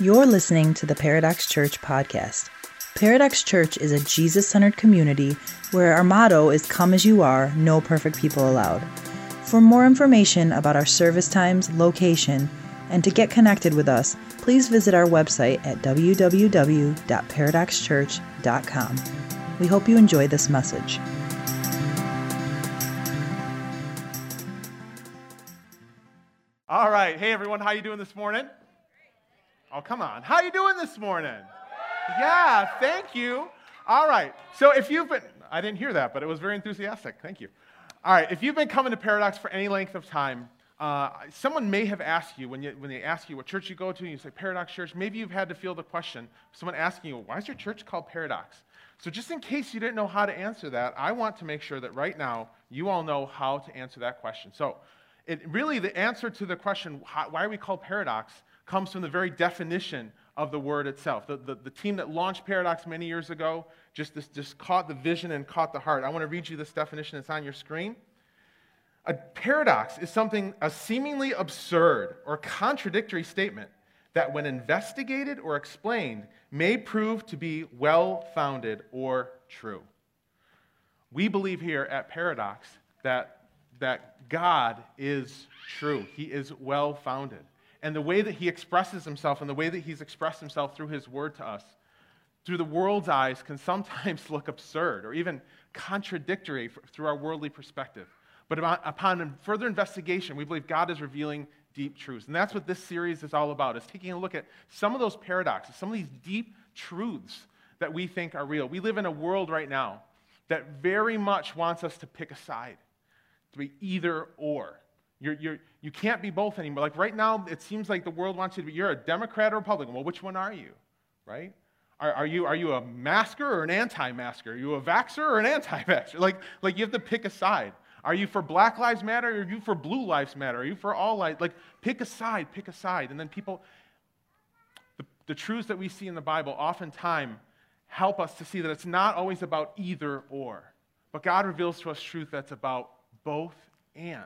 You're listening to the Paradox Church podcast. Paradox Church is a Jesus centered community where our motto is Come as you are, no perfect people allowed. For more information about our service times, location, and to get connected with us, please visit our website at www.paradoxchurch.com. We hope you enjoy this message. All right. Hey everyone, how you doing this morning? Oh, come on. How are you doing this morning? Yeah, thank you. All right. So if you've been I didn't hear that, but it was very enthusiastic. Thank you. All right, if you've been coming to Paradox for any length of time, uh, someone may have asked you when, you when they ask you what church you go to, and you say Paradox Church, maybe you've had to feel the question, someone asking you, why is your church called Paradox? So, just in case you didn't know how to answer that, I want to make sure that right now you all know how to answer that question. So, it, really, the answer to the question, why are we called Paradox, comes from the very definition of the word itself. The, the, the, team that launched Paradox many years ago just, just caught the vision and caught the heart. I want to read you this definition, it's on your screen. A paradox is something, a seemingly absurd or contradictory statement that, when investigated or explained, may prove to be well founded or true. We believe here at Paradox that, that God is true, He is well founded. And the way that He expresses Himself and the way that He's expressed Himself through His word to us, through the world's eyes, can sometimes look absurd or even contradictory through our worldly perspective. But upon further investigation, we believe God is revealing deep truths. And that's what this series is all about, is taking a look at some of those paradoxes, some of these deep truths that we think are real. We live in a world right now that very much wants us to pick a side, to be either or. You're, you're, you can't be both anymore. Like right now, it seems like the world wants you to be, you're a Democrat or Republican. Well, which one are you, right? Are, are, you, are you a masker or an anti masker? Are you a vaxxer or an anti vaxxer? Like, like you have to pick a side. Are you for Black Lives Matter or are you for Blue Lives Matter? Are you for all lives? Like, pick a side, pick a side. And then people, the, the truths that we see in the Bible oftentimes help us to see that it's not always about either or. But God reveals to us truth that's about both and.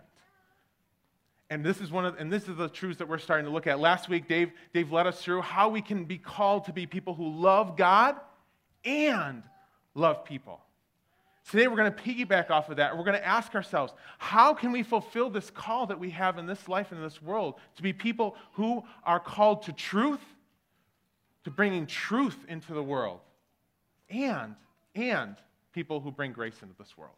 And this is one of and this is the truths that we're starting to look at. Last week, Dave, Dave led us through how we can be called to be people who love God and love people. Today, we're going to piggyback off of that. We're going to ask ourselves how can we fulfill this call that we have in this life and in this world to be people who are called to truth, to bringing truth into the world, and, and people who bring grace into this world?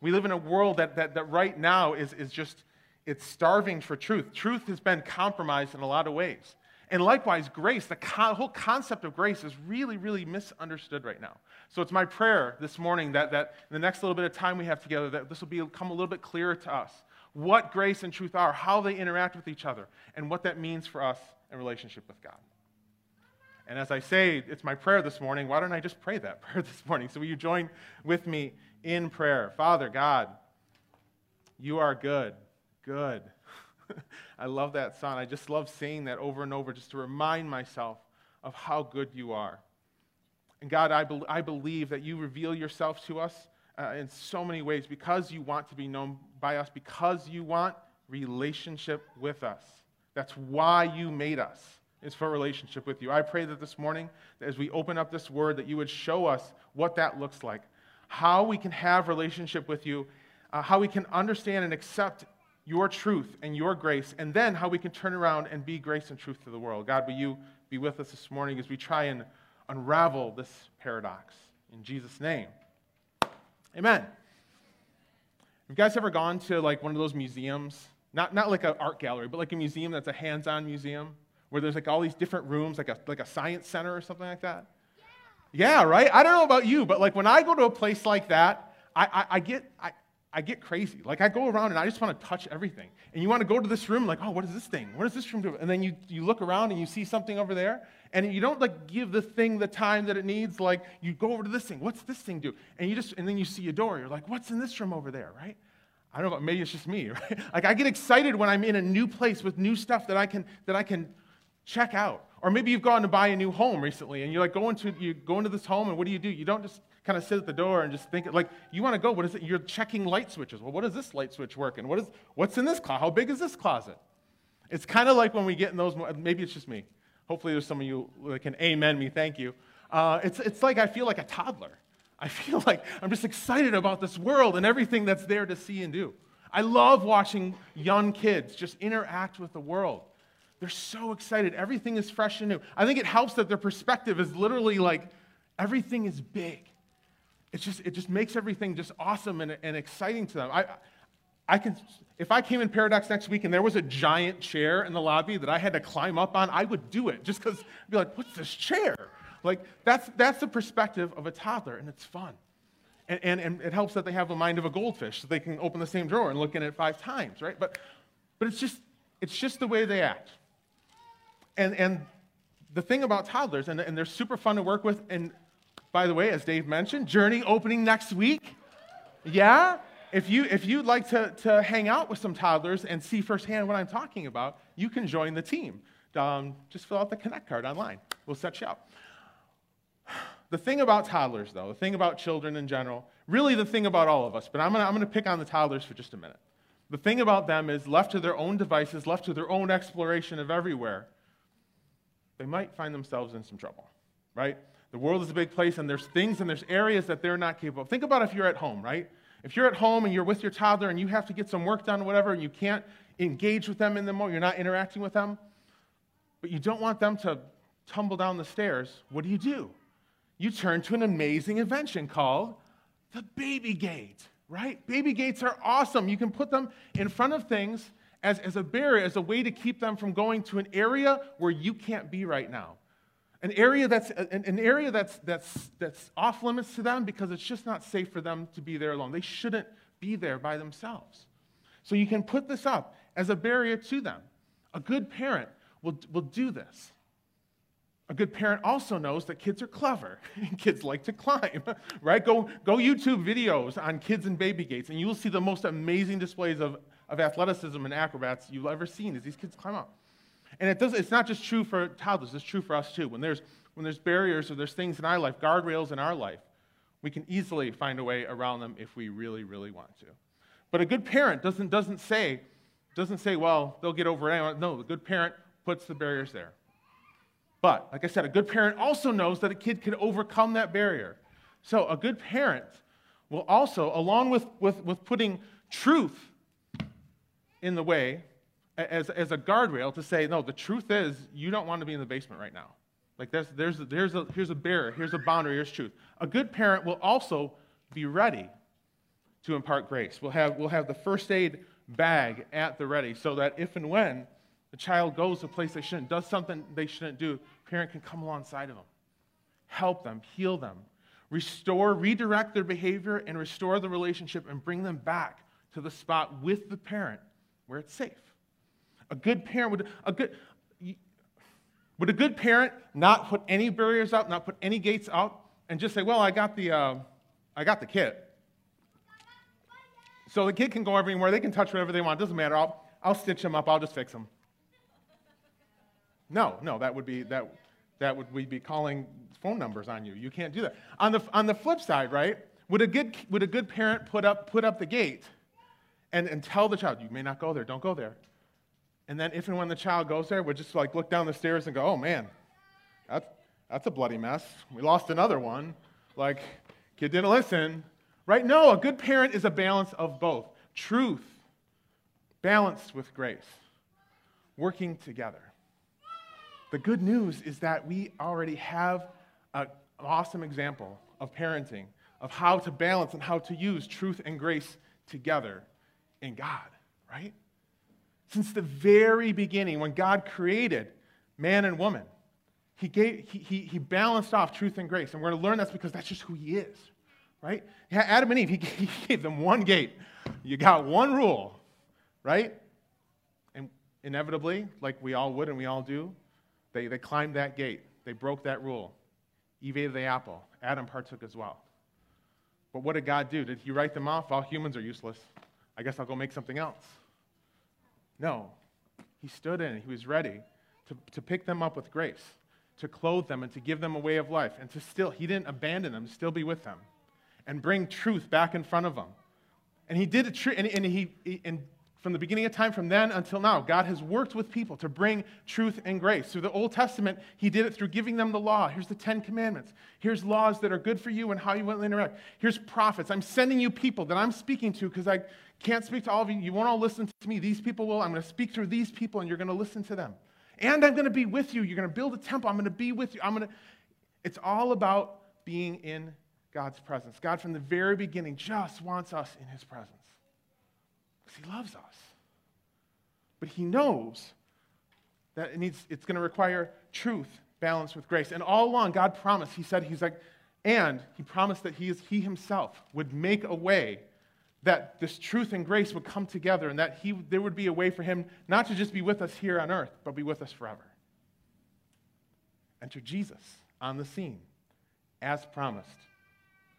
We live in a world that, that, that right now is, is just, it's starving for truth. Truth has been compromised in a lot of ways. And likewise, grace, the whole concept of grace is really, really misunderstood right now. So it's my prayer this morning that, that the next little bit of time we have together, that this will become a little bit clearer to us what grace and truth are, how they interact with each other, and what that means for us in relationship with God. And as I say, it's my prayer this morning. Why don't I just pray that prayer this morning? So will you join with me in prayer? Father God, you are good, good. I love that song. I just love saying that over and over just to remind myself of how good you are. And God, I, be- I believe that you reveal yourself to us uh, in so many ways because you want to be known by us, because you want relationship with us. That's why you made us, is for relationship with you. I pray that this morning, as we open up this word, that you would show us what that looks like, how we can have relationship with you, uh, how we can understand and accept your truth and your grace, and then how we can turn around and be grace and truth to the world. God, will you be with us this morning as we try and unravel this paradox? In Jesus' name. Amen. Have you guys ever gone to like one of those museums? Not, not like an art gallery, but like a museum that's a hands on museum where there's like all these different rooms, like a, like a science center or something like that? Yeah. yeah, right? I don't know about you, but like when I go to a place like that, I, I, I get, I, I get crazy. Like I go around and I just want to touch everything. And you want to go to this room, like, oh, what is this thing? What does this room do? And then you, you look around and you see something over there, and you don't like give the thing the time that it needs. Like you go over to this thing. What's this thing do? And you just and then you see a door. You're like, what's in this room over there, right? I don't know. Maybe it's just me, right? Like I get excited when I'm in a new place with new stuff that I can that I can check out. Or maybe you've gone to buy a new home recently, and you're like going to you go into this home, and what do you do? You don't just kind of sit at the door and just think, like, you want to go, what is it? You're checking light switches. Well, what does this light switch work in? What is, what's in this closet? How big is this closet? It's kind of like when we get in those, maybe it's just me, Hopefully, there's some of you that can amen me. Thank you. Uh, it's, it's like I feel like a toddler. I feel like I'm just excited about this world and everything that's there to see and do. I love watching young kids just interact with the world. They're so excited. Everything is fresh and new. I think it helps that their perspective is literally like everything is big. It's just, it just makes everything just awesome and, and exciting to them. I, I can, if I came in Paradox next week and there was a giant chair in the lobby that I had to climb up on, I would do it just because I'd be like, what's this chair? Like, that's, that's the perspective of a toddler, and it's fun. And, and, and it helps that they have the mind of a goldfish, so they can open the same drawer and look in it five times, right? But, but it's, just, it's just the way they act. And, and the thing about toddlers, and, and they're super fun to work with, and by the way, as Dave mentioned, Journey opening next week. Yeah? If, you, if you'd like to, to hang out with some toddlers and see firsthand what I'm talking about, you can join the team. Um, just fill out the Connect card online. We'll set you up. The thing about toddlers, though, the thing about children in general, really the thing about all of us, but I'm going I'm to pick on the toddlers for just a minute. The thing about them is, left to their own devices, left to their own exploration of everywhere, they might find themselves in some trouble, right? The world is a big place, and there's things and there's areas that they're not capable of. Think about if you're at home, right? If you're at home and you're with your toddler and you have to get some work done, or whatever, and you can't engage with them in the moment, you're not interacting with them, but you don't want them to tumble down the stairs, what do you do? you turn to an amazing invention called the baby gate, right? Baby gates are awesome. You can put them in front of things as, as a barrier, as a way to keep them from going to an area where you can't be right now. An area that's, an, area that's, that's, that's off limits to them because it's just not safe for them to be there alone. They shouldn't be there by themselves. So you can put this up as a barrier to them. A good parent will, will do this. A good parent also knows that kids are clever. and kids like to climb, right? Go, go YouTube videos on kids and baby gates, and you will see the most amazing displays of, of athleticism and acrobats you've ever seen as these kids climb up. And it does, it's not just true for toddlers, it's true for us too. When there's, when there's barriers or there's things in our life, guardrails in our life, we can easily find a way around them if we really, really want to. But a good parent doesn't, doesn't, say, doesn't say, well, they'll get over it anyway. No, the good parent puts the barriers there. But, like I said, a good parent also knows that a kid can overcome that barrier. So, a good parent will also, along with, with, with putting truth in the way as, as a guardrail, to say, no, the truth is you don't want to be in the basement right now. Like, there's, there's, there's a, here's a barrier, here's a boundary, here's truth. A good parent will also be ready to impart grace. We'll have, we'll have the first aid bag at the ready so that if and when the child goes to a place they shouldn't, does something they shouldn't do, parent can come alongside of them, help them, heal them, restore, redirect their behavior, and restore the relationship and bring them back to the spot with the parent where it's safe. A good parent would, a good, would a good parent not put any barriers up, not put any gates out, and just say, well, I got the, uh, I got the kit. So the kid can go everywhere. They can touch whatever they want. It doesn't matter. I'll, I'll stitch them up. I'll just fix them. No, no, that would be that that would we be calling phone numbers on you. You can't do that. On the on the flip side, right? Would a good would a good parent put up put up the gate and, and tell the child, you may not go there, don't go there. And then if and when the child goes there, would just like look down the stairs and go, oh man, that's that's a bloody mess. We lost another one. Like, kid didn't listen. Right? No, a good parent is a balance of both. Truth balanced with grace, working together. The good news is that we already have an awesome example of parenting, of how to balance and how to use truth and grace together in God, right? Since the very beginning, when God created man and woman, he, gave, he, he, he balanced off truth and grace. And we're going to learn that's because that's just who he is, right? Adam and Eve, he, he gave them one gate. You got one rule, right? And inevitably, like we all would and we all do, they, they climbed that gate. They broke that rule. Eve ate the apple. Adam partook as well. But what did God do? Did he write them off? All humans are useless. I guess I'll go make something else. No. He stood in, he was ready to, to pick them up with grace, to clothe them, and to give them a way of life. And to still, he didn't abandon them, still be with them, and bring truth back in front of them. And he did it, and, and he, and from the beginning of time, from then until now, God has worked with people to bring truth and grace. Through the Old Testament, He did it through giving them the law. Here's the Ten Commandments. Here's laws that are good for you and how you to interact. Here's prophets. I'm sending you people that I'm speaking to because I can't speak to all of you. You won't all listen to me. These people will. I'm going to speak through these people and you're going to listen to them. And I'm going to be with you. You're going to build a temple. I'm going to be with you. I'm going to. It's all about being in God's presence. God, from the very beginning, just wants us in His presence because He loves us. But He knows that it needs, it's going to require truth balanced with grace. And all along, God promised, He said, He's like, and He promised that He, is, he Himself would make a way that this truth and grace would come together and that he, there would be a way for Him not to just be with us here on earth, but be with us forever. Enter Jesus on the scene as promised.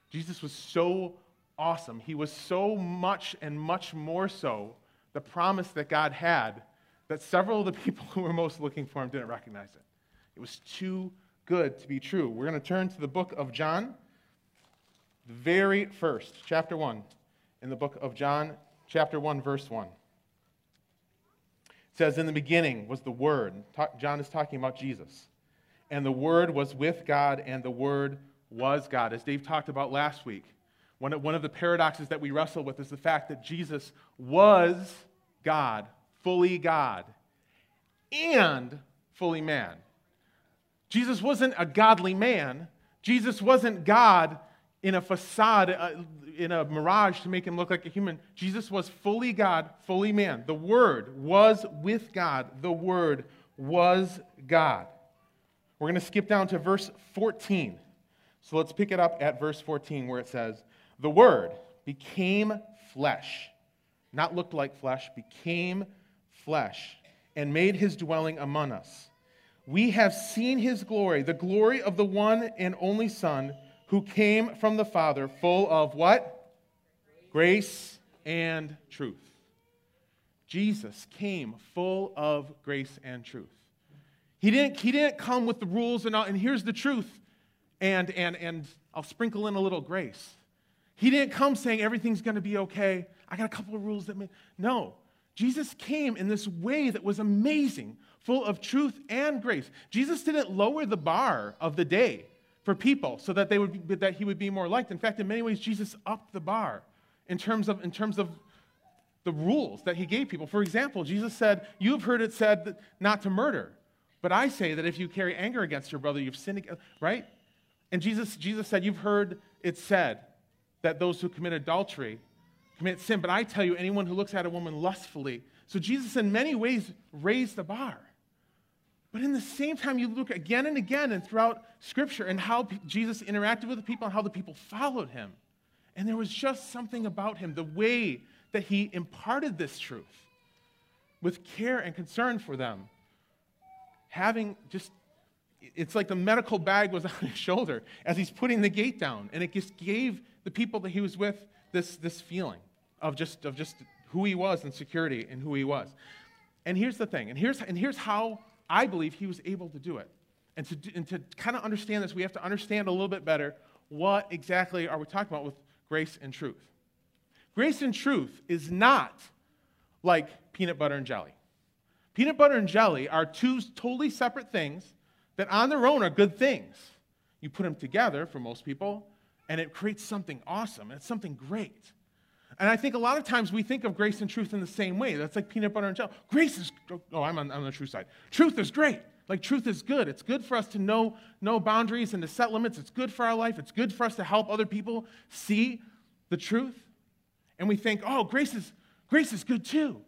Jesus was so awesome. He was so much and much more so the promise that God had that several of the people who were most looking for him didn't recognize it. It was too good to be true. We're going to turn to the book of John, the very first, chapter 1, in the book of John, chapter 1, verse 1. It says, In the beginning was the Word. John is talking about Jesus. And the Word was with God, and the Word was God. As Dave talked about last week, one of, one of the paradoxes that we wrestle with is the fact that Jesus was God, fully God, and fully man. Jesus wasn't a godly man. Jesus wasn't God in a facade, uh, in a mirage to make him look like a human. Jesus was fully God, fully man. The Word was with God. The Word was God. We're going to skip down to verse 14. So let's pick it up at verse 14 where it says, The Word became flesh, not looked like flesh, became flesh, and made his dwelling among us. We have seen his glory, the glory of the one and only Son who came from the Father, full of what? Grace and truth. Jesus came full of grace and truth. He didn't, he didn't come with the rules and, all, and here's the truth and, and, and I'll sprinkle in a little grace. He didn't come saying everything's going to be okay. I got a couple of rules that may. No. Jesus came in this way that was amazing, full of truth and grace. Jesus didn't lower the bar of the day for people so that, they would be, that he would be more liked. In fact, in many ways, Jesus upped the bar in terms of, in terms of the rules that he gave people. For example, Jesus said, You've heard it said not to murder, but I say that if you carry anger against your brother, you've sinned, right? And Jesus, Jesus said, You've heard it said that those who commit adultery commit sin, but I tell you, anyone who looks at a woman lustfully. So Jesus, in many ways, raised the bar. But in the same time, you look again and again and throughout Scripture and how Jesus interacted with the people and how the people followed him. And there was just something about him, the way that he imparted this truth with care and concern for them, having just it's like the medical bag was on his shoulder as he's putting the gate down. And it just gave the people that he was with this, this feeling of just, of just who he was and security and who he was. And here's the thing, and here's, and here's how I believe he was able to do it. And to, and to kind of understand this, we have to understand a little bit better what exactly are we talking about with grace and truth. Grace and truth is not like peanut butter and jelly. Peanut butter and jelly are two totally separate things that on their own are good things. You put them together for most people, and it creates something awesome. And it's something great. And I think a lot of times we think of grace and truth in the same way. That's like peanut butter and jelly. Grace is, oh, I'm on, on the true side. Truth is great. Like truth is good. It's good for us to know, know boundaries and to set limits. It's good for our life. It's good for us to help other people see the truth. And we think, oh, grace is, grace is good too.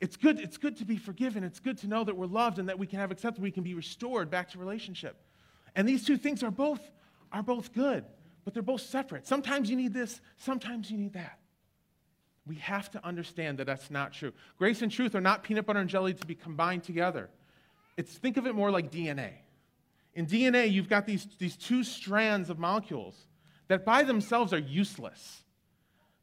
It's good, it's good to be forgiven. It's good to know that we're loved and that we can have acceptance, we can be restored back to relationship. And these two things are both, are both good, but they're both separate. Sometimes you need this, sometimes you need that. We have to understand that that's not true. Grace and truth are not peanut butter and jelly to be combined together. It's, think of it more like DNA. In DNA, you've got these, these two strands of molecules that by themselves are useless.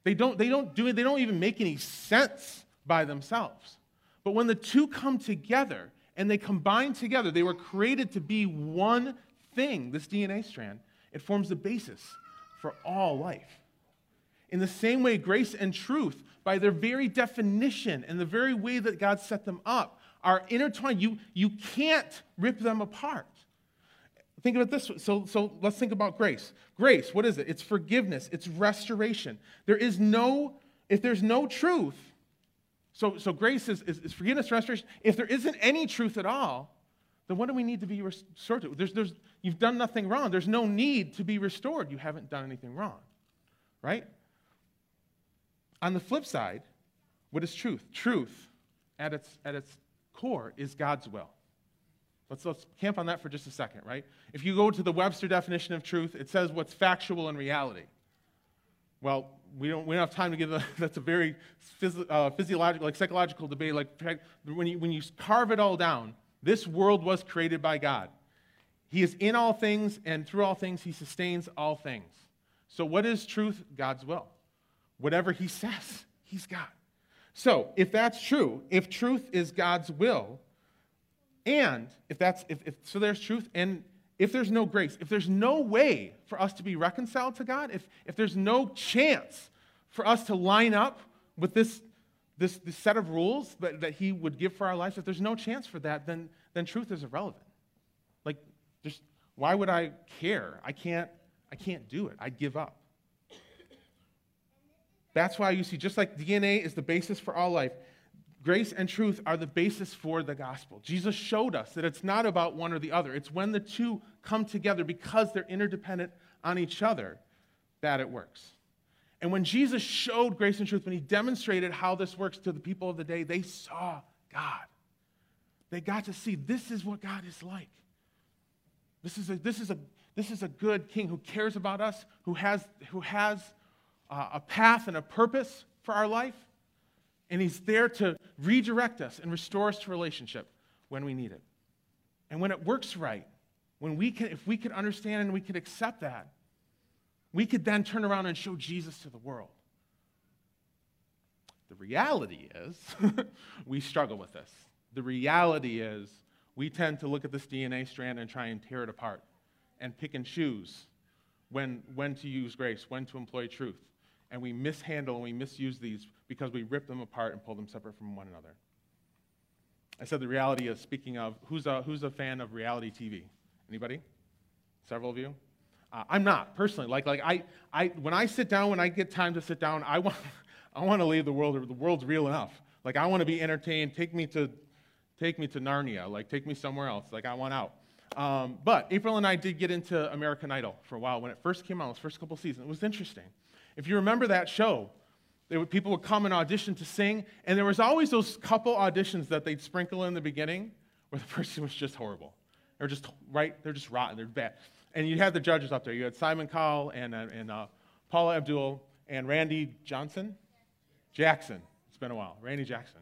They don't, they don't do it, they don't even make any sense by themselves. But when the two come together and they combine together, they were created to be one thing, this DNA strand, it forms the basis for all life. In the same way, grace and truth, by their very definition and the very way that God set them up, are intertwined. You, you can't rip them apart. Think about this. So, so let's think about grace. Grace, what is it? It's forgiveness, it's restoration. There is no, if there's no truth, so, so grace is, is, is forgiveness, restoration. If there isn't any truth at all, then what do we need to be restored to? There's, there's, you've done nothing wrong. There's no need to be restored. You haven't done anything wrong, right? On the flip side, what is truth? Truth, at its, at its core, is God's will. Let's, let's camp on that for just a second, right? If you go to the Webster definition of truth, it says what's factual in reality. Well, we don't, we don't have time to get that's a very uh, physiological, like psychological debate. Like when you, when you carve it all down, this world was created by God. He is in all things, and through all things, He sustains all things. So, what is truth? God's will. Whatever He says, He's God. So, if that's true, if truth is God's will, and if that's if, if so there's truth, and if there's no grace, if there's no way for us to be reconciled to God, if, if there's no chance for us to line up with this, this, this set of rules that, that He would give for our lives, if there's no chance for that, then, then truth is irrelevant. Like, just why would I care? I can't, I can't do it. I'd give up. That's why you see, just like DNA is the basis for all life, grace and truth are the basis for the gospel. Jesus showed us that it's not about one or the other, it's when the two come together because they're interdependent on each other that it works. And when Jesus showed grace and truth, when he demonstrated how this works to the people of the day, they saw God. They got to see this is what God is like. This is a, this is a, this is a good king who cares about us, who has, who has uh, a path and a purpose for our life and He's there to redirect us and restore us to relationship when we need it. And when it works right, when we can, if we could understand and we could accept that, we could then turn around and show Jesus to the world. The reality is, we struggle with this. The reality is, we tend to look at this DNA strand and try and tear it apart and pick and choose when, when to use grace, when to employ truth and we mishandle and we misuse these because we rip them apart and pull them separate from one another. I said the reality is, speaking of, who's a, who's a fan of reality TV? Anybody? Several of you? Uh, I'm not, personally. Like, like I, I, when I sit down, when I get time to sit down, I want, I want to leave the world. The world's real enough. Like, I want to be entertained. Take me to, take me to Narnia. Like, take me somewhere else. Like, I want out. Um, but April and I did get into American Idol for a while when it first came out, those first couple seasons. It was interesting. If you remember that show, would, people would come and audition to sing, and there was always those couple auditions that they'd sprinkle in the beginning where the person was just horrible. They're just right, they're just rotten, they're bad. And you had the judges up there. You had Simon Cowell and, uh, and uh, Paula Abdul and Randy Johnson? Jackson. It's been a while. Randy Jackson.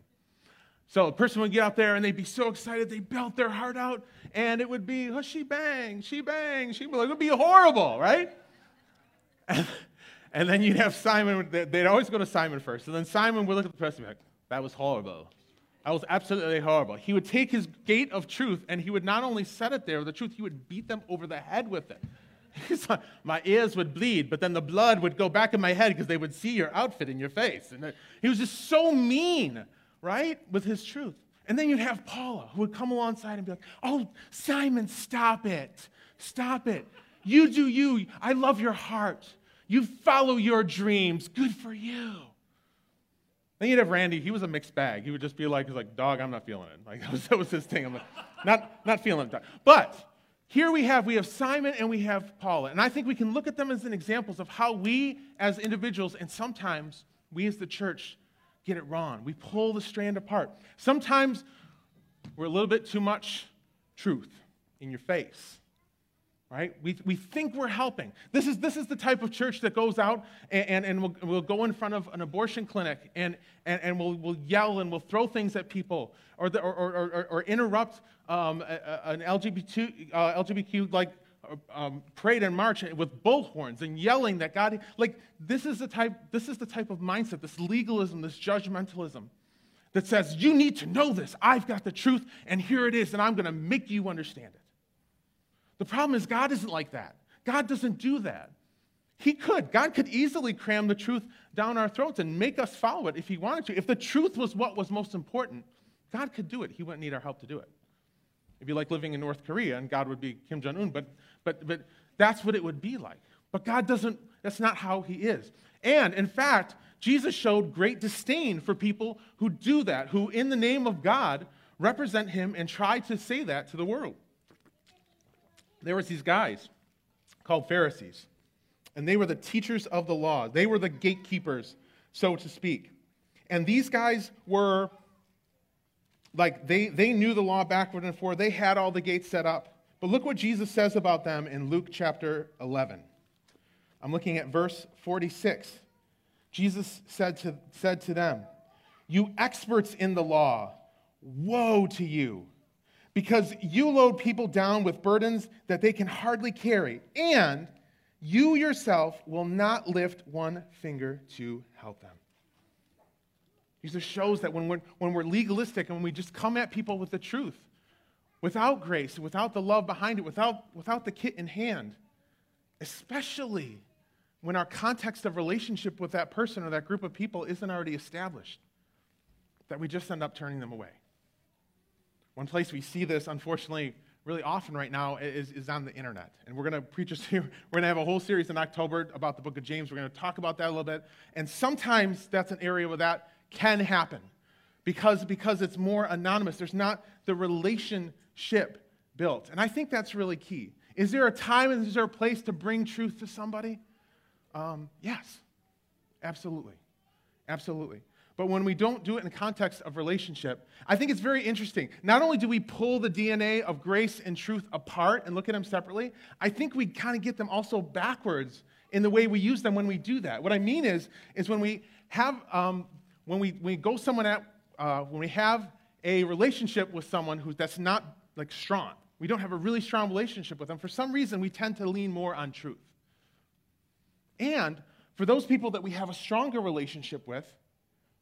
So a person would get up there and they'd be so excited, they belt their heart out, and it would be, oh, she bang, she bang, she bang. It would be horrible, right? And, and then you'd have Simon, they'd always go to Simon first. And then Simon would look at the person and be like, that was horrible. That was absolutely horrible. He would take his gate of truth and he would not only set it there with the truth, he would beat them over the head with it. my ears would bleed, but then the blood would go back in my head because they would see your outfit in your face. And uh, he was just so mean, right, with his truth. And then you'd have Paula who would come alongside and be like, Oh, Simon, stop it. Stop it. You do you. I love your heart. You follow your dreams. Good for you. Then you'd have Randy. He was a mixed bag. He would just be like, he's like, dog, I'm not feeling it. Like that was, that was his thing. I'm like, not, not feeling it. But here we have we have Simon and we have Paula. And I think we can look at them as an examples of how we as individuals and sometimes we as the church get it wrong. We pull the strand apart. Sometimes we're a little bit too much truth in your face right? We, we think we're helping. This is, this is the type of church that goes out and, and, and we'll, we'll go in front of an abortion clinic and, and, and we'll, we'll yell and we'll throw things at people or, the, or, or, or, or, interrupt um, an LGBT, uh, LGBTQ like um, parade and march with bullhorns and yelling that God, like this is the type, this is the type of mindset, this legalism, this judgmentalism that says, you need to know this. I've got the truth and here it is and I'm going to make you understand it. The problem is, God isn't like that. God doesn't do that. He could. God could easily cram the truth down our throats and make us follow it if He wanted to. If the truth was what was most important, God could do it. He wouldn't need our help to do it. It'd be like living in North Korea and God would be Kim Jong un, but, but, but that's what it would be like. But God doesn't, that's not how He is. And in fact, Jesus showed great disdain for people who do that, who in the name of God represent Him and try to say that to the world. There was these guys called Pharisees, and they were the teachers of the law. They were the gatekeepers, so to speak. And these guys were like they, they knew the law backward and forward. They had all the gates set up. But look what Jesus says about them in Luke chapter 11. I'm looking at verse 46. Jesus said to, said to them, You experts in the law, woe to you, because you load people down with burdens that they can hardly carry, and you yourself will not lift one finger to help them. Jesus shows that when we're, when we're legalistic and when we just come at people with the truth, without grace, without the love behind it, without, without the kit in hand, especially when our context of relationship with that person or that group of people isn't already established, that we just end up turning them away. One place we see this, unfortunately, really often right now is, is on the internet. And we're going to preach a we're going to have a whole series in October about the book of James. We're going to talk about that a little bit. And sometimes that's an area where that can happen because, because it's more anonymous. There's not the relationship built. And I think that's really key. Is there a time and is there a place to bring truth to somebody? Um, yes, absolutely. Absolutely. But when we don't do it in the context of relationship, I think it's very interesting. Not only do we pull the DNA of grace and truth apart and look at them separately, I think we kind of get them also backwards in the way we use them when we do that. What I mean is, is when we have um, when we, when we go someone at, uh, when we have a relationship with someone who that's not like strong, we don't have a really strong relationship with them, for some reason we tend to lean more on truth. And for those people that we have a stronger relationship with,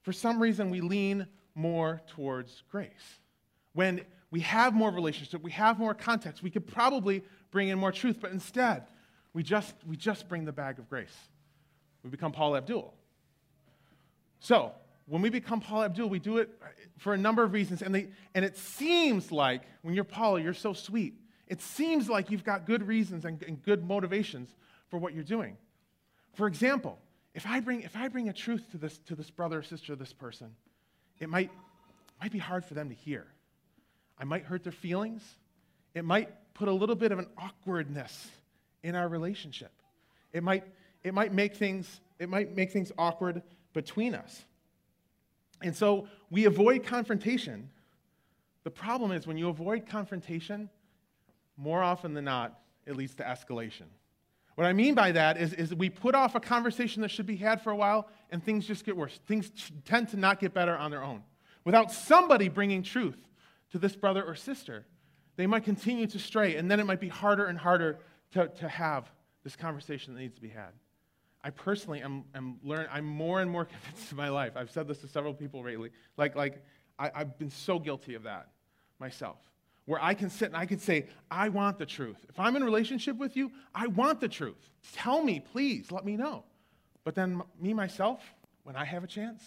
for some reason we lean more towards grace. When we have more relationship, we have more context, we could probably bring in more truth, but instead, we just, we just bring the bag of grace. We become Paula Abdul. So, when we become Paula Abdul, we do it for a number of reasons. And, they, and it seems like when you're Paula, you're so sweet. It seems like you've got good reasons and, and good motivations for what you're doing. For example, if I bring, if I bring a truth to this, to this brother or sister, this person, it might, might be hard for them to hear. I might hurt their feelings. It might put a little bit of an awkwardness in our relationship. It might, it might make things, it might make things awkward between us. And so we avoid confrontation. The problem is when you avoid confrontation, more often than not, it leads to escalation. What I mean by that is, is we put off a conversation that should be had for a while, and things just get worse. Things tend to not get better on their own. Without somebody bringing truth to this brother or sister, they might continue to stray, and then it might be harder and harder to, to have this conversation that needs to be had. I personally am, am learn, I'm more and more convinced in my life. I've said this to several people lately. Like, like I, I've been so guilty of that myself. Where I can sit and I can say, I want the truth. If I'm in a relationship with you, I want the truth. Tell me, please, let me know. But then me, myself, when I have a chance,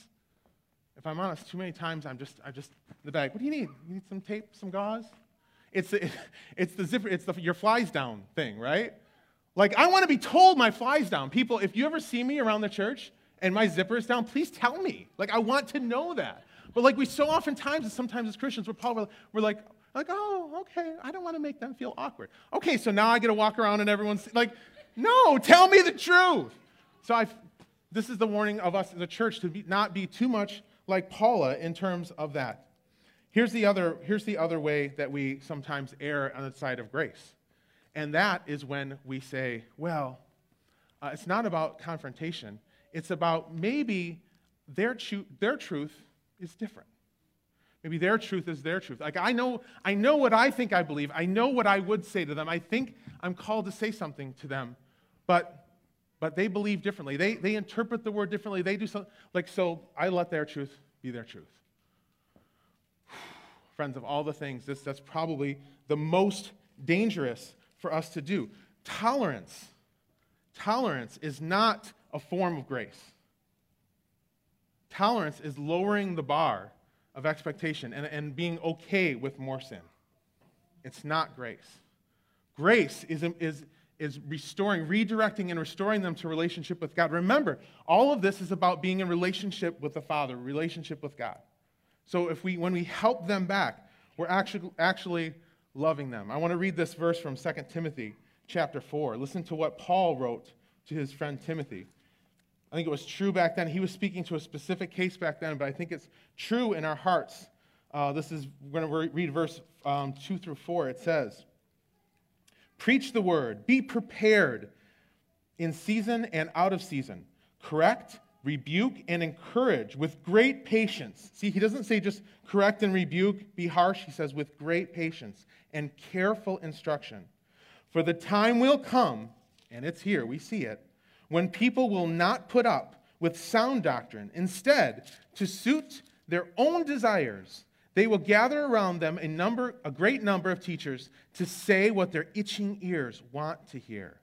if I'm honest, too many times I'm just, I'm just in the bag. What do you need? You need some tape, some gauze? It's the, it's the zipper, it's the your flies down thing, right? Like, I want to be told my flies down. People, if you ever see me around the church and my zipper is down, please tell me. Like, I want to know that. But like we so oftentimes, and sometimes as Christians, we're probably we're like, like, oh, okay, I don't want to make them feel awkward. Okay, so now I get to walk around and everyone's like, no, tell me the truth. So I, this is the warning of us as a church to be, not be too much like Paula in terms of that. Here's the other, here's the other way that we sometimes err on the side of grace. And that is when we say, well, uh, it's not about confrontation. It's about maybe their, their truth is different. Maybe their truth is their truth. Like I know, I know what I think I believe. I know what I would say to them. I think I'm called to say something to them, but but they believe differently. They they interpret the word differently. They do something like so. I let their truth be their truth. Friends, of all the things, this that's probably the most dangerous for us to do. Tolerance. tolerance is not a form of grace. Tolerance is lowering the bar of expectation and, and being okay with more sin. It's not grace. Grace is, is, is restoring, redirecting, and restoring them to relationship with God. Remember, all of this is about being in relationship with the Father, relationship with God. So if we, when we help them back, we're actually, actually loving them. I want to read this verse from 2 Timothy chapter 4. Listen to what Paul wrote to his friend Timothy. I think it was true back then. He was speaking to a specific case back then, but I think it's true in our hearts. Uh, this is, we're going to read verse um, 2 through 4. It says, Preach the word, be prepared in season and out of season. Correct, rebuke, and encourage with great patience. See, he doesn't say just correct and rebuke, be harsh. He says with great patience and careful instruction. For the time will come, and it's here, we see it when people will not put up with sound doctrine. Instead, to suit their own desires, they will gather around them a number, a great number of teachers to say what their itching ears want to hear.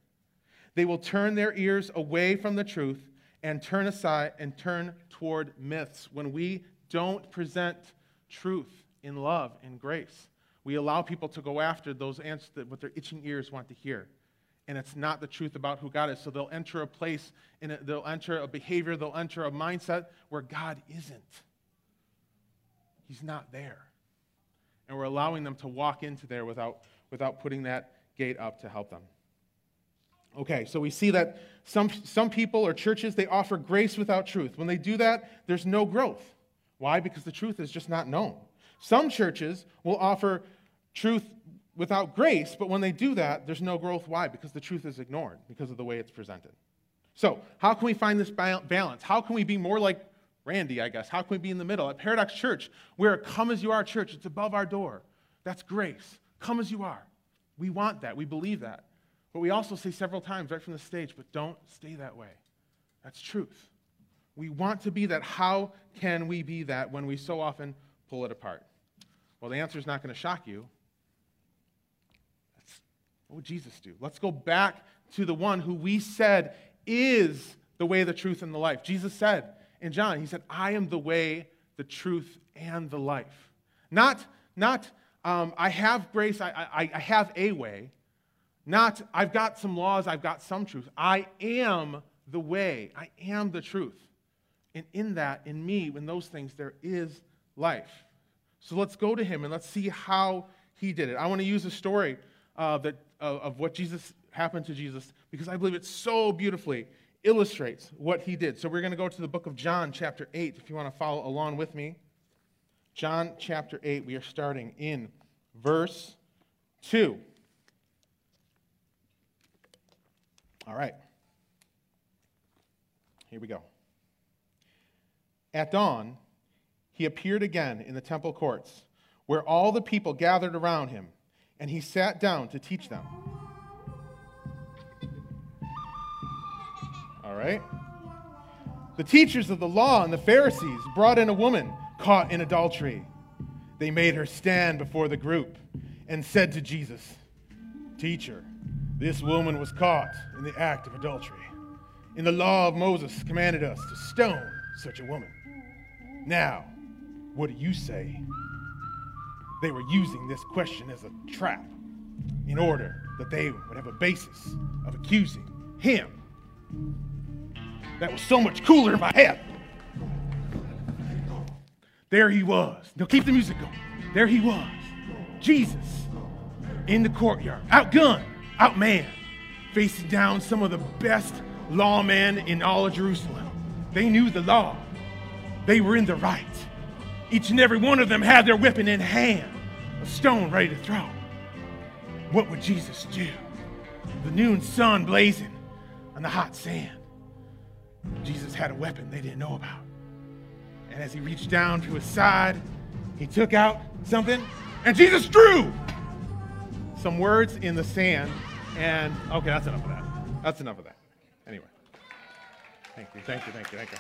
They will turn their ears away from the truth and turn aside and turn toward myths. When we don't present truth in love and grace, we allow people to go after those answers that what their itching ears want to hear and it's not the truth about who God is. So they'll enter a place, and they'll enter a behavior, they'll enter a mindset where God isn't. He's not there. And we're allowing them to walk into there without, without putting that gate up to help them. Okay, so we see that some, some people or churches, they offer grace without truth. When they do that, there's no growth. Why? Because the truth is just not known. Some churches will offer truth without grace, but when they do that, there's no growth. Why? Because the truth is ignored because of the way it's presented. So, how can we find this balance? How can we be more like Randy, I guess? How can we be in the middle? At Paradox Church, we're a come as you are church. It's above our door. That's grace. Come as you are. We want that. We believe that. But we also say several times right from the stage, but don't stay that way. That's truth. We want to be that. How can we be that when we so often pull it apart? Well, the answer is not going to shock you what would Jesus do? Let's go back to the one who we said is the way, the truth, and the life. Jesus said in John, He said, I am the way, the truth, and the life. Not, not um, I have grace, I, I, I have a way. Not, I've got some laws, I've got some truth. I am the way, I am the truth. And in that, in me, in those things, there is life. So let's go to him and let's see how he did it. I want to use a story uh, that of, of what Jesus happened to Jesus because I believe it so beautifully illustrates what he did. So we're going to go to the book of John, chapter 8, if you want to follow along with me. John chapter 8, we are starting in verse 2. All right. Here we go. At dawn, he appeared again in the temple courts, where all the people gathered around him and he sat down to teach them. All right? The teachers of the law and the Pharisees brought in a woman caught in adultery. They made her stand before the group and said to Jesus, Teacher, this woman was caught in the act of adultery. In the law of Moses commanded us to stone such a woman. Now, what do you say? They were using this question as a trap in order that they would have a basis of accusing him. That was so much cooler in my head. There he was. Now keep the music going. There he was. Jesus in the courtyard, outgunned, outmanned, facing down some of the best lawmen in all of Jerusalem. They knew the law. They were in the right. Each and every one of them had their weapon in hand, a stone ready to throw. What would Jesus do? The noon sun blazing on the hot sand. Jesus had a weapon they didn't know about. And as he reached down to his side, he took out something, and Jesus drew some words in the sand. And okay, that's enough of that. That's enough of that. Anyway, thank you, thank you, thank you, thank you.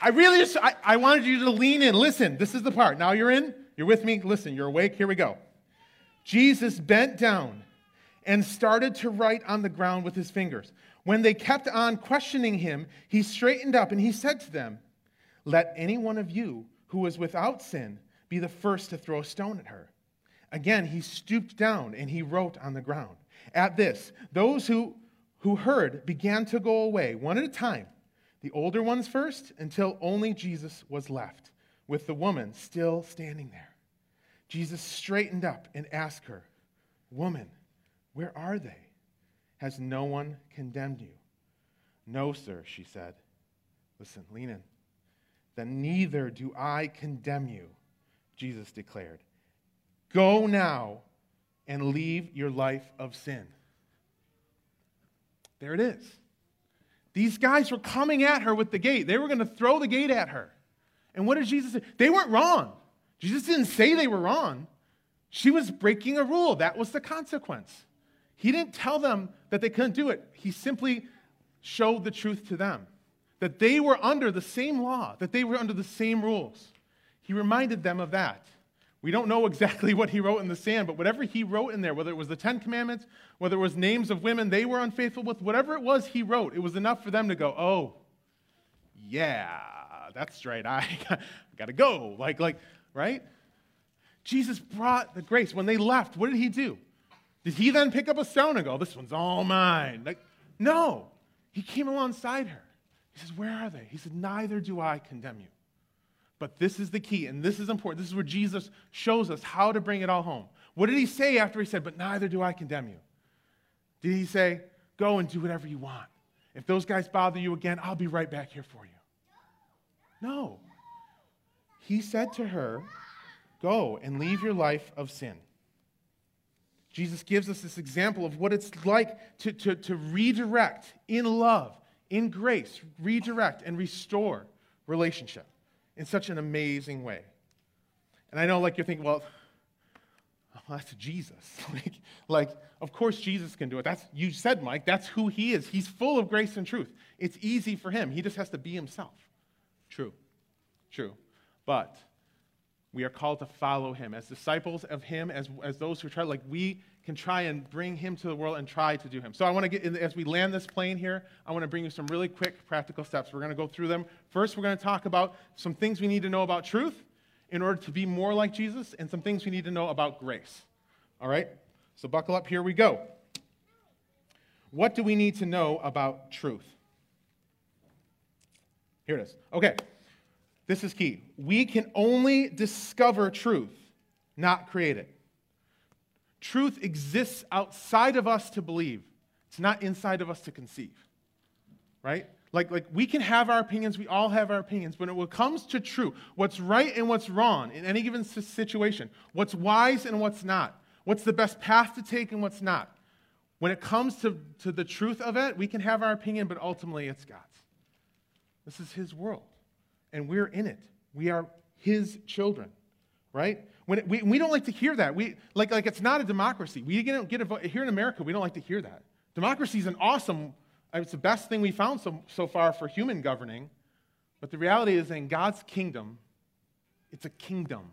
I really just, I, I wanted you to lean in. Listen, this is the part. Now you're in, you're with me. Listen, you're awake. Here we go. Jesus bent down and started to write on the ground with his fingers. When they kept on questioning him, he straightened up and he said to them, Let any one of you who is without sin be the first to throw a stone at her. Again, he stooped down and he wrote on the ground. At this, those who, who heard began to go away, one at a time, the older ones first, until only Jesus was left, with the woman still standing there. Jesus straightened up and asked her, Woman, where are they? Has no one condemned you? No, sir, she said. Listen, lean in. Then neither do I condemn you, Jesus declared. Go now and leave your life of sin. There it is. These guys were coming at her with the gate. They were going to throw the gate at her. And what did Jesus say? They weren't wrong. Jesus didn't say they were wrong. She was breaking a rule. That was the consequence. He didn't tell them that they couldn't do it. He simply showed the truth to them that they were under the same law, that they were under the same rules. He reminded them of that. We don't know exactly what he wrote in the sand, but whatever he wrote in there, whether it was the Ten Commandments, whether it was names of women they were unfaithful with, whatever it was he wrote, it was enough for them to go, oh, yeah, that's right. I got to go. Like, like, right? Jesus brought the grace. When they left, what did he do? Did he then pick up a stone and go, This one's all mine? Like, no. He came alongside her. He says, Where are they? He said, Neither do I condemn you. But this is the key, and this is important. This is where Jesus shows us how to bring it all home. What did he say after he said, But neither do I condemn you? Did he say, Go and do whatever you want? If those guys bother you again, I'll be right back here for you. No. He said to her, Go and leave your life of sin. Jesus gives us this example of what it's like to, to, to redirect in love, in grace, redirect and restore relationship in such an amazing way. And I know, like, you're thinking, well, well that's Jesus. like, like, of course Jesus can do it. That's, you said, Mike, that's who he is. He's full of grace and truth. It's easy for him. He just has to be himself. True. True. But we are called to follow him. As disciples of him, as, as those who try, like we can try and bring him to the world and try to do him. So I want to get, in, as we land this plane here, I want to bring you some really quick practical steps. We're going to go through them. First, we're going to talk about some things we need to know about truth in order to be more like Jesus, and some things we need to know about grace. All right? So buckle up, here we go. What do we need to know about truth? Here it is. Okay. This is key. We can only discover truth, not create it. Truth exists outside of us to believe, it's not inside of us to conceive. Right? Like, like we can have our opinions, we all have our opinions, but when it comes to truth, what's right and what's wrong in any given situation, what's wise and what's not, what's the best path to take and what's not, when it comes to, to the truth of it, we can have our opinion, but ultimately it's God's. This is His world and we're in it. We are his children, right? When it, we, we don't like to hear that. We, like, like it's not a democracy. We don't get a vote. Here in America, we don't like to hear that. Democracy is an awesome, it's the best thing we found so, so far for human governing. But the reality is, in God's kingdom, it's a kingdom.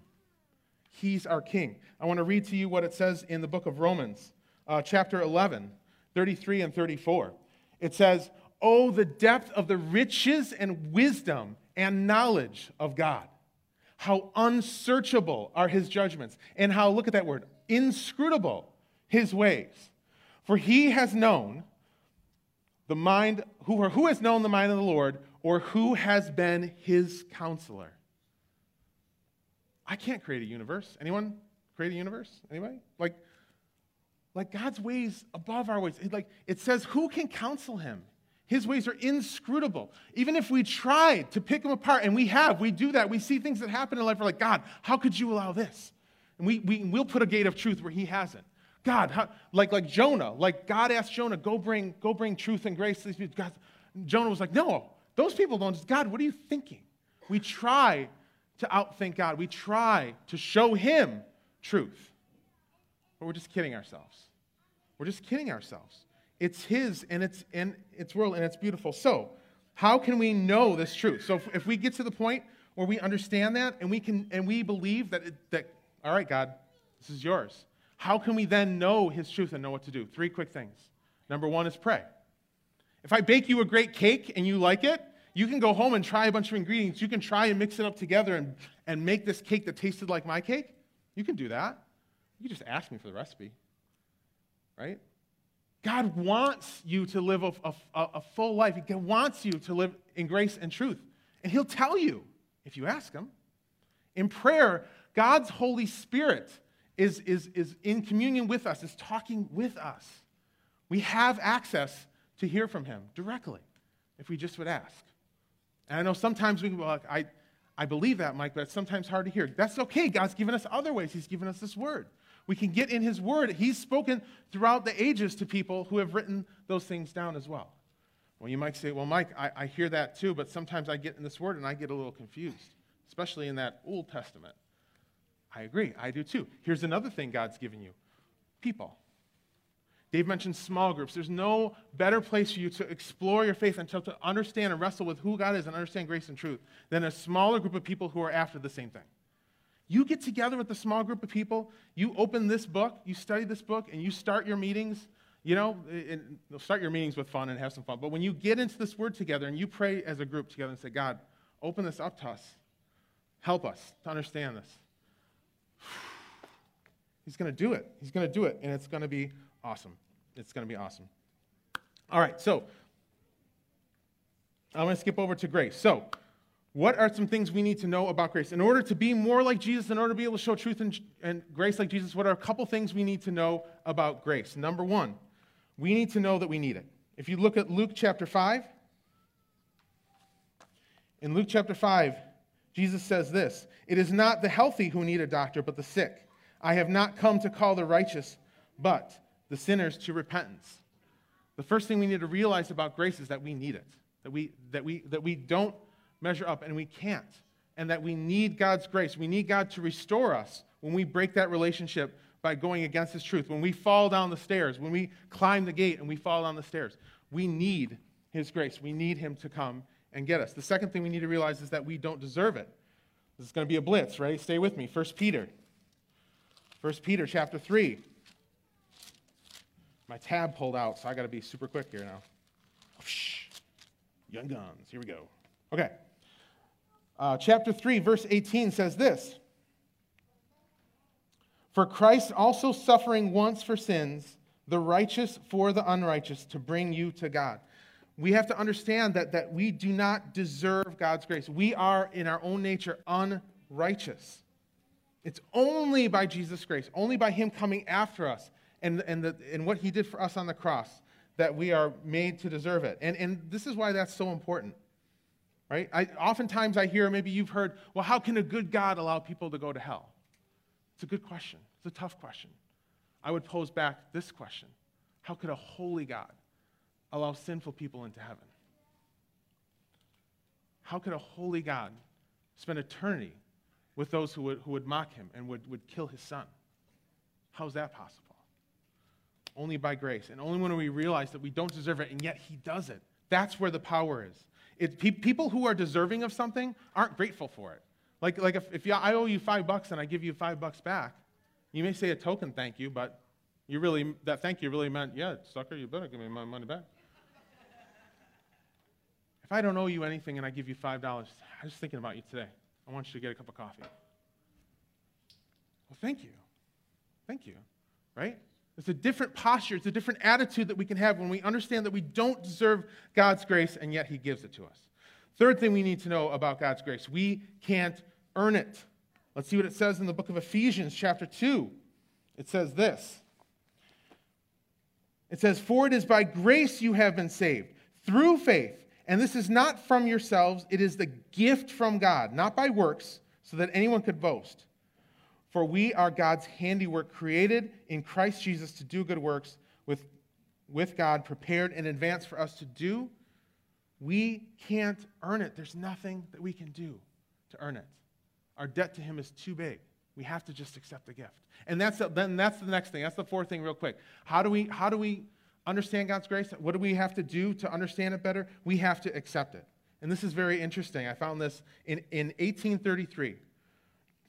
He's our king. I want to read to you what it says in the book of Romans, uh, chapter 11, 33 and 34. It says, Oh, the depth of the riches and wisdom and knowledge of God. How unsearchable are his judgments, and how, look at that word, inscrutable his ways. For he has known the mind, who, or who has known the mind of the Lord, or who has been his counselor? I can't create a universe. Anyone create a universe? Anybody? Like, like God's ways above our ways. Like it says, who can counsel him? His ways are inscrutable. Even if we tried to pick them apart, and we have, we do that. We see things that happen in life. We're like, God, how could you allow this? And we, we, we'll put a gate of truth where he hasn't. God, how, like, like Jonah, like God asked Jonah, go bring, go bring truth and grace to these people. God, Jonah was like, no, those people don't. God, what are you thinking? We try to outthink God. We try to show him truth. But we're just kidding ourselves. We're just kidding ourselves. It's His and it's in its world and it's beautiful. So, how can we know this truth? So, if, if we get to the point where we understand that and we can and we believe that it, that all right, God, this is yours. How can we then know His truth and know what to do? Three quick things. Number one is pray. If I bake you a great cake and you like it, you can go home and try a bunch of ingredients. You can try and mix it up together and, and make this cake that tasted like my cake. You can do that. You can just ask me for the recipe, right? God wants you to live a, a, a, full life. He wants you to live in grace and truth. And He'll tell you if you ask Him. In prayer, God's Holy Spirit is, is, is in communion with us, is talking with us. We have access to hear from Him directly if we just would ask. And I know sometimes we can be like, I, I believe that, Mike, but it's sometimes hard to hear. That's okay. God's given us other ways. He's given us this word. We can get in His word. He's spoken throughout the ages to people who have written those things down as well. Well, you might say, well, Mike, I, I hear that too, but sometimes I get in this word and I get a little confused, especially in that Old Testament. I agree. I do too. Here's another thing God's given you people. Dave mentioned small groups. There's no better place for you to explore your faith until to understand and wrestle with who God is and understand grace and truth than a smaller group of people who are after the same thing. You get together with a small group of people, you open this book, you study this book, and you start your meetings. You know, start your meetings with fun and have some fun. But when you get into this word together and you pray as a group together and say, God, open this up to us, help us to understand this. He's going to do it. He's going to do it, and it's going to be awesome. It's going to be awesome. All right, so I'm going to skip over to grace. So, what are some things we need to know about grace? In order to be more like Jesus, in order to be able to show truth and, and grace like Jesus, what are a couple things we need to know about grace? Number one, we need to know that we need it. If you look at Luke chapter 5, in Luke chapter 5, Jesus says this It is not the healthy who need a doctor, but the sick. I have not come to call the righteous, but the sinners to repentance. The first thing we need to realize about grace is that we need it, that we, that we, that we don't measure up and we can't, and that we need God's grace. We need God to restore us when we break that relationship by going against His truth, when we fall down the stairs, when we climb the gate and we fall down the stairs. We need His grace. We need Him to come and get us. The second thing we need to realize is that we don't deserve it. This is going to be a blitz, right? Stay with me. 1 Peter. 1 Peter chapter 3 my tab pulled out, so I got to be super quick here now. Young guns. Here we go. Okay. Uh, chapter 3, verse 18 says this For Christ also suffering once for sins, the righteous for the unrighteous, to bring you to God. We have to understand that, that we do not deserve God's grace. We are, in our own nature, unrighteous. It's only by Jesus' grace, only by Him coming after us, and, and, the, and what he did for us on the cross that we are made to deserve it. And, and this is why that's so important. Right? I, oftentimes I hear, maybe you've heard, well, how can a good God allow people to go to hell? It's a good question. It's a tough question. I would pose back this question How could a holy God allow sinful people into heaven? How could a holy God spend eternity with those who would, who would mock him and would, would kill his son? How is that possible? only by grace. And only when we realize that we don't deserve it, and yet He does it. That's where the power is. It, pe- people who are deserving of something aren't grateful for it. Like, like if, if you, I owe you five bucks and I give you five bucks back, you may say a token thank you, but you really, that thank you really meant, yeah, sucker, you better give me my money back. if I don't owe you anything and I give you $5, I'm just thinking about you today. I want you to get a cup of coffee. Well, thank you. Thank you. Right? It's a different posture, it's a different attitude that we can have when we understand that we don't deserve God's grace and yet He gives it to us. Third thing we need to know about God's grace we can't earn it. Let's see what it says in the book of Ephesians, chapter 2. It says this It says, For it is by grace you have been saved, through faith. And this is not from yourselves, it is the gift from God, not by works, so that anyone could boast. For we are God's handiwork, created in Christ Jesus to do good works with, with God, prepared in advance for us to do. We can't earn it. There's nothing that we can do to earn it. Our debt to Him is too big. We have to just accept the gift. And that's, then that's the next thing. That's the fourth thing, real quick. How do, we, how do we understand God's grace? What do we have to do to understand it better? We have to accept it. And this is very interesting. I found this in, in 1833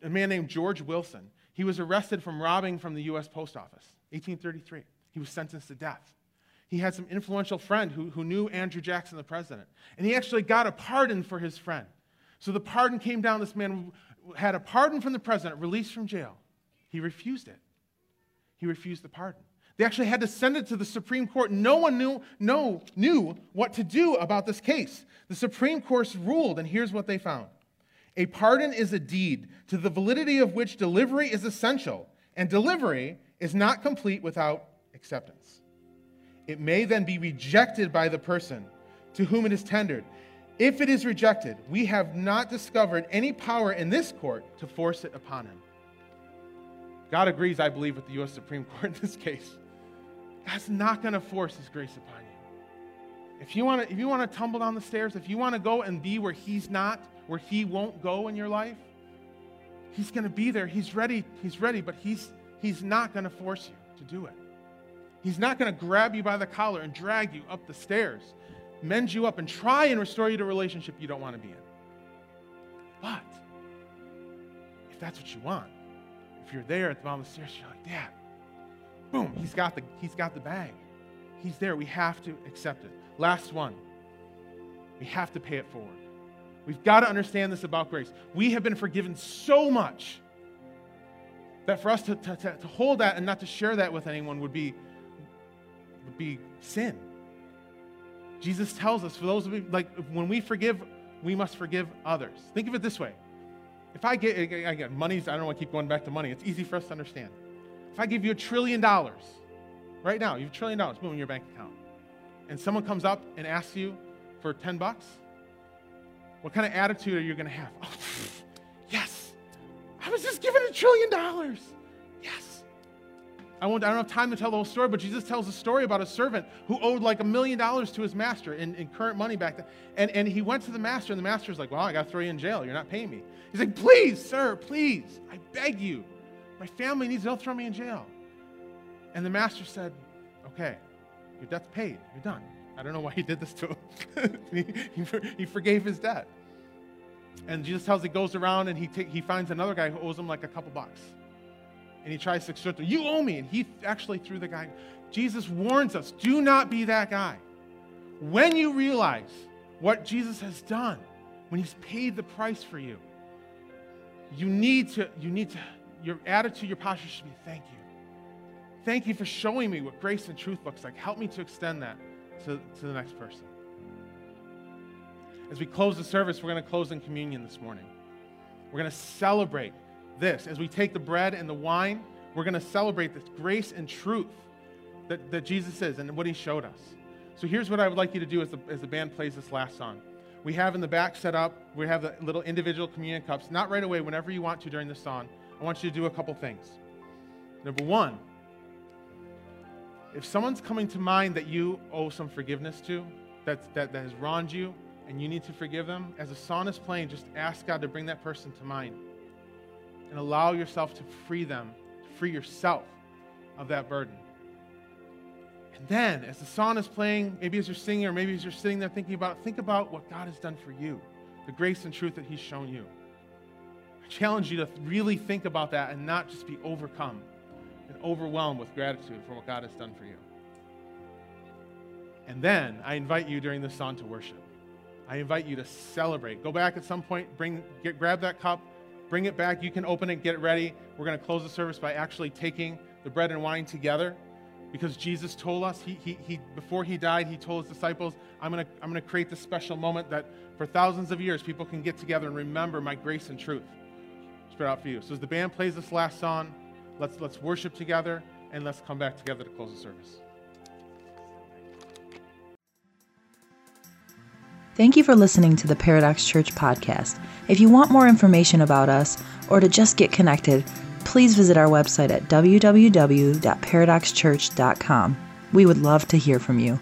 a man named George Wilson. He was arrested from robbing from the U.S. Post Office, 1833. He was sentenced to death. he had some influential friend who, who knew Andrew Jackson, the president. And he actually got a pardon for his friend. So the pardon came down. This man had a pardon from the president, released from jail. He refused it. He refused the pardon. They actually had to send it to the Supreme Court. No one knew, no, knew what to do about this case. The Supreme Court ruled, and here's what they found A pardon is a deed to the validity of which delivery is essential, and delivery is not complete without acceptance. It may then be rejected by the person to whom it is tendered. If it is rejected, we have not discovered any power in this court to force it upon him. God agrees, I believe, with the U.S. Supreme Court in this case. God's not going to force His grace upon you. If you want to, if you want to tumble down the stairs, if you want to go and be where He's not, where He won't go in your life, He's going to be there. He's ready. He's ready, but He's He's not going to force you to do it. He's not going to grab you by the collar and drag you up the stairs, mend you up, and try and restore you to a relationship you don't want to be in. But if that's what you want, if you're there at the bottom of the stairs, you're like, Dad, boom, he's got the, he's got the bag. He's there. We have to accept it. Last one. We have to pay it forward. We've got to understand this about grace. We have been forgiven so much that for us to, to, to, hold that and not to share that with anyone would be, would be sin. Jesus tells us, for those of you, like, when we forgive, we must forgive others. Think of it this way. If I get, again, money's, I don't want to keep going back to money. It's easy for us to understand. If I give you a trillion dollars, right now, you have a trillion dollars, boom, in your bank account, and someone comes up and asks you for 10 bucks, what kind of attitude are you going to have? Oh, yes, I was just given a trillion dollars. Yes. I, won't, I don't have time to tell the whole story, but Jesus tells a story about a servant who owed like a million dollars to his master in, in current money back then. And, and he went to the master, and the master's like, Well, I got to throw you in jail. You're not paying me. He's like, Please, sir, please, I beg you. My family needs, don't throw me in jail. And the master said, Okay, your debt's paid. You're done. I don't know why he did this to him. he, he, he, forgave his debt. And Jesus tells he goes around and he, ta- he finds another guy who owes him like a couple bucks. And he tries to extort him. You owe me. And he actually threw the guy. Jesus warns us do not be that guy. When you realize what Jesus has done, when he's paid the price for you, you need to, you need to your attitude, your posture should be thank you. Thank you for showing me what grace and truth looks like. Help me to extend that to, to the next person. As we close the service, we're going to close in communion this morning. We're going to celebrate this. As we take the bread and the wine, we're going to celebrate this grace and truth that, that Jesus is and what he showed us. So here's what I would like you to do as the, as the band plays this last song. We have in the back set up, we have the little individual communion cups. Not right away, whenever you want to during the song. I want you to do a couple things. Number one, if someone's coming to mind that you owe some forgiveness to, that, that, that has wronged you, and you need to forgive them, as a song is playing, just ask God to bring that person to mind and allow yourself to free them, free yourself of that burden. And then, as the song is playing, maybe as you're singing or maybe as you're sitting there thinking about it, think about what God has done for you, the grace and truth that He's shown you. I challenge you to really think about that and not just be overcome overwhelmed with gratitude for what God has done for you. And then I invite you during this song to worship. I invite you to celebrate. Go back at some point, bring, get, grab that cup, bring it back. You can open it, get it ready. We're going to close the service by actually taking the bread and wine together because Jesus told us, he, he, he, before he died, he told his disciples, I'm going to I'm going to create this special moment that for thousands of years people can get together and remember my grace and truth spread out for you. So as the band plays this last song, let's, let's worship together and let's come back together to close the service. Thank you for listening to the Paradox Church podcast. If you want more information about us or to just get connected, please visit our website at www.paradoxchurch.com. We would love to hear from you.